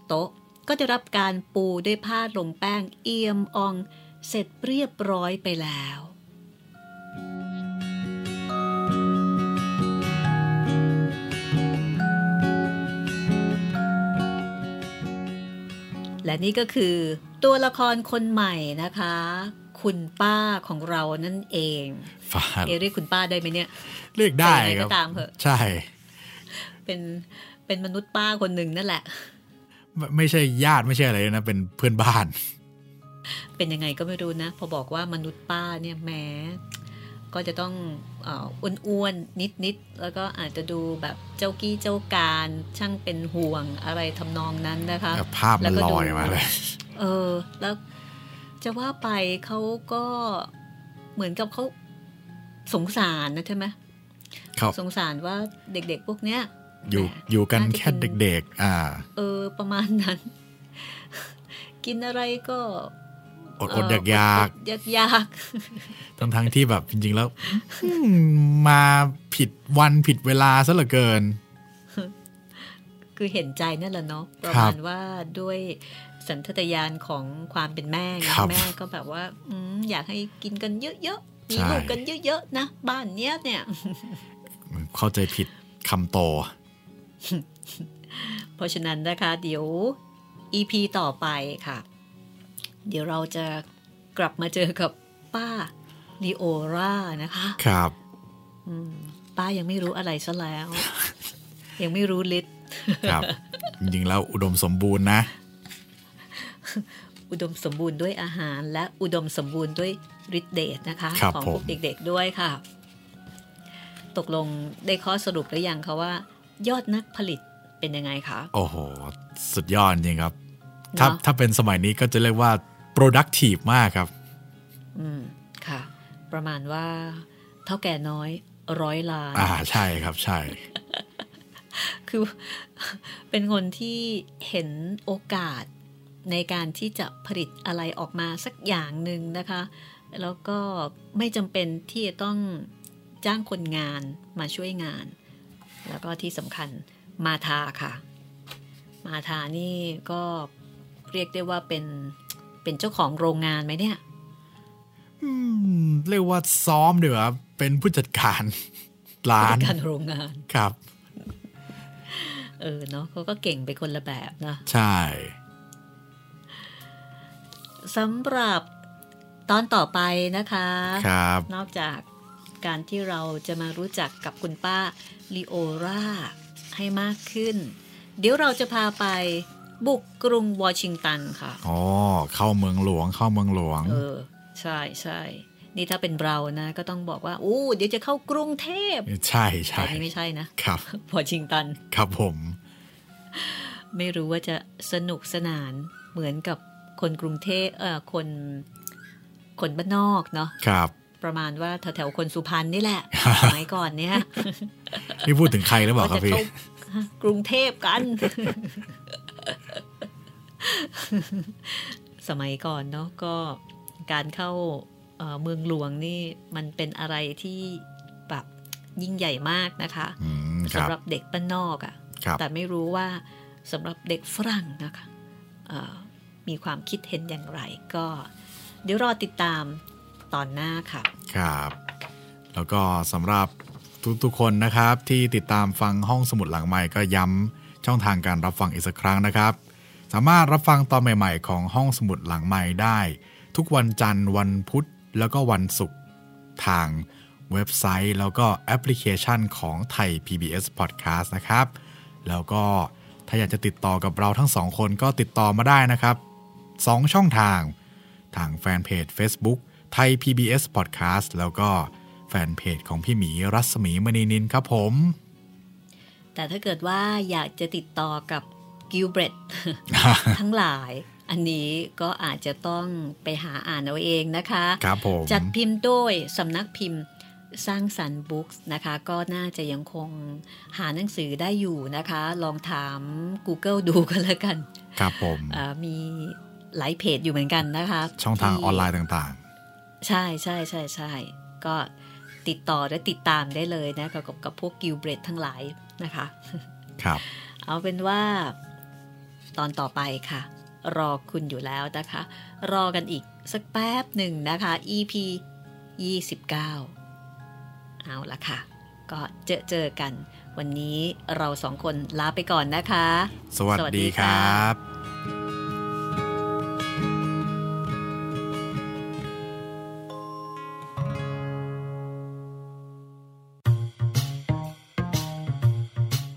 S2: โต๊ะ ก็จะรับการปูด้วยผ้าลงแป้งเอี่ยมอองเสร็จเรียบร้อยไปแล้วและนี่ก็คือตัวละครคนใหม่นะคะ คุณป้าของเรานั่นเอง
S1: ฟาด
S2: เอะเรียกคุณป้าได้ไหมเนี่ย
S1: เรียกได้
S2: แต่ยังไง
S1: ครับ
S2: ก็ตามเถอะ
S1: ใช่
S2: เป็นเป็นมนุษย์ป้าคนหนึ่งนั่นแหละ
S1: ไม่ไม่ใช่ญาติไม่ใช่อะไรนะ เป็นเพื่อนบ้าน
S2: เป็นยังไงก็ไม่รู้นะ พอบอกว่ามนุษย์ป้าเนี่ยแหมก็จะต้องเอ่ออ้วนๆ นิดๆ แล้วก็อาจจะดูแบบเจ้ากี้เจ้าการช่างเป็นห่วงอะไรทำนองนั้นนะคะ
S1: ภาพ
S2: แล้
S1: มัน
S2: วก็
S1: ล
S2: ดู
S1: อยมาเลย
S2: เออ แล้วจะว่าไปเขาก็เหมือนกับเขาสงสารนะใช่ไหม
S1: ครับ
S2: สงสารว่าเด็กๆ พวกเนี้ย
S1: อยู่
S2: แหม
S1: อยู่กัน
S2: น่าจะ
S1: แค่
S2: เป็น
S1: เด็กๆ อ่า
S2: เออ ประมาณนั้น กินอะไรก็
S1: อด
S2: เอ
S1: ดอยากอยาก
S2: อดอยากอยาก
S1: ทั้งทั้งๆที่แบบจริงๆแล้วอืมมาผิดวันผิดเวลาซะเหลือเกิน
S2: คือเห็นใจนั่นแหละเนาะประ
S1: ครั
S2: มา
S1: บ
S2: ณว่าด้วยสัญชาตญาณของความเป็นแม่ไง
S1: ครับ
S2: แม่ก็แบบว่าอืมอยากให้กินกันเยอะๆมี
S1: ใช่
S2: ลูกกันเยอะๆนะ บ้านเนี้ยเนี่ย
S1: เข้าใจผิดคำโต
S2: เพราะฉะนั้นนะคะ เดี๋ยว EP ต่อไปค่ะ เดี๋ยวเราจะกลับมาเจอกับป้าลีโอรานะคะ
S1: ครับ
S2: อืมป้ายังไม่รู้อะไรซะแล้ว ยังไม่รู้ฤทธิ์
S1: ครับจริงๆแล้วอุดมสมบูรณ์นะ
S2: อุดมสมบูรณ์ด้วยอาหาร และอุดมสมบูรณ์ด้วยฤทธิ์เดชนะคะ
S1: ครับ
S2: ของ
S1: ผม
S2: พวกเด็กๆด้วยค่ะ ตกลงได้ข้อสรุปหรือยังคะว่า ยอดนักผลิตเป็นยังไงคะ
S1: โอ้โห สุดยอดจริงครับ ถ้า
S2: เนอะ
S1: ถ้าเป็นสมัยนี้ก็จะเรียกว่า productive มากครับ
S2: อืม ค่ะ ประมาณว่า เท่าแก่น้อยร้อยล้าน
S1: อ่า ใช่ครับ ใช่
S2: คือเป็นคนที่เห็นโอกาสในการที่จะผลิตอะไรออกมาสักอย่างหนึ่งนะคะ แล้วก็ไม่จำเป็นที่จะต้องจ้างคนงานมาช่วยงาน แล้วก็ที่สำคัญมาทาค่ะ มาทานี่ก็เรียกได้ว่าเป็นเป็นเจ้าของโรงงานไหมเนี่ย
S1: อืม เรียกว่าซ้อมดีกว่าเป็นผู้จัดการร้าน
S2: การโรงงาน
S1: ครับ
S2: เออเนาะเขาก็เก่งไปคนละแบบนะ
S1: ใช่
S2: สำหรับตอนต่อไปนะคะ
S1: ครับ
S2: นอกจากการที่เราจะมารู้จักกับคุณป้า ลีโอราให้มากขึ้น เดี๋ยวเราจะพาไปบุกกรุงวอชิงตันค่ะ
S1: อ๋อ เข้าเมืองหลวงเข้าเมืองหลวง
S2: เออ ใช่ใช่นี่ถ้าเป็นเรานะ ก็ต้องบอกว่า อู้ เดี๋ยวจะเข้ากรุงเทพ
S1: ใช่ใช่
S2: แต่นี่ไม่ใช่นะ ครับวอชิงตัน
S1: ครับผม
S2: ไม่รู้ว่าจะสนุกสนานเหมือนกับคนกรุงเทพเออคนคนบ้านนอกเนาะ
S1: ครับ
S2: ประมาณว่าแถวๆคนสุพรรณนี่แหละสมัยก่อนเนี่ย
S1: นี่พูดถึงใครหรือเปล่า
S2: ว่า
S1: ครั
S2: จะ
S1: บพี่
S2: เข้ากรุงเทพกัน สมัยก่อนเนาะก็การเข้าเอ่อเมืองหลวงนี่มันเป็นอะไรที่แบบยิ่งใหญ่มากนะคะ
S1: อืมครั
S2: สำ
S1: บ
S2: หรับเด็กบ้านนอกอะ่ะ
S1: ครับ
S2: แต่ไม่รู้ว่าสำหรับเด็กฝรั่งนะคะเอ่อมีความคิดเห็นอย่างไรก็ เดี๋ยวรอติดตาม ตอนหน้าค่ะ
S1: ครับ แล้วก็สำหรับทุกๆคนนะครับ ที่ติดตามฟังห้องสมุดหลังใหม่ก็ย้ำช่องทางการรับฟังอีกสักครั้งนะครับ สามารถรับฟังตอนใหม่ ๆ ของห้องสมุดหลังใหม่ได้ ทุกวันจันทร์วันพุธแล้วก็วันศุกร์ทางเว็บไซต์ แล้วก็แอปพลิเคชันของไทย PBS Podcast นะครับ แล้วก็ถ้าอยากจะติดต่อกับเราทั้งสองคนก็ติดต่อมาได้นะครับ 2 ช่องทาง ทางแฟนเพจ Facebook ไทย PBS Podcast แล้วก็แฟนเพจของพี่หมีรัศมีมณีนินครับผม
S2: แต่ถ้าเกิดว่าอยากจะติดต่อกับกิลเบรตทั้งหลาย อันนี้ก็อาจจะต้องไปหาอ่านเอาเองนะคะ
S1: ครับผม
S2: จัดพิมพ์โดยสำนักพิมพ์สร้างสรรค์บุ๊กส์นะคะ ก็น่าจะยังคงหาหนังสือได้อยู่นะคะ ลองถาม Google ดูกันแล้วกัน
S1: ครับผม
S2: อ่ามีหลายเพจอยู่เหมือนกันนะคะ
S1: ช่องทาง
S2: ที่
S1: ออนไลน์ต่าง
S2: ใช่ใช่ใช่ใช่ก็ติดต่อและติดตามได้เลยนะกับกับกับพวกกิลเบรดทั้งหลายนะคะ
S1: ๆครับ
S2: เอาเป็นว่าตอนต่อไปค่ะ รอคุณอยู่แล้วนะคะ รอกันอีกสักแป๊บหนึ่งนะคะ EP 29 เอาละค่ะ ก็เจอเจอกัน วันนี้เราสองคนลาไปก่อนนะคะ
S1: สวัส
S2: สวัสดี
S1: ดีค
S2: ค่ะ
S1: รับ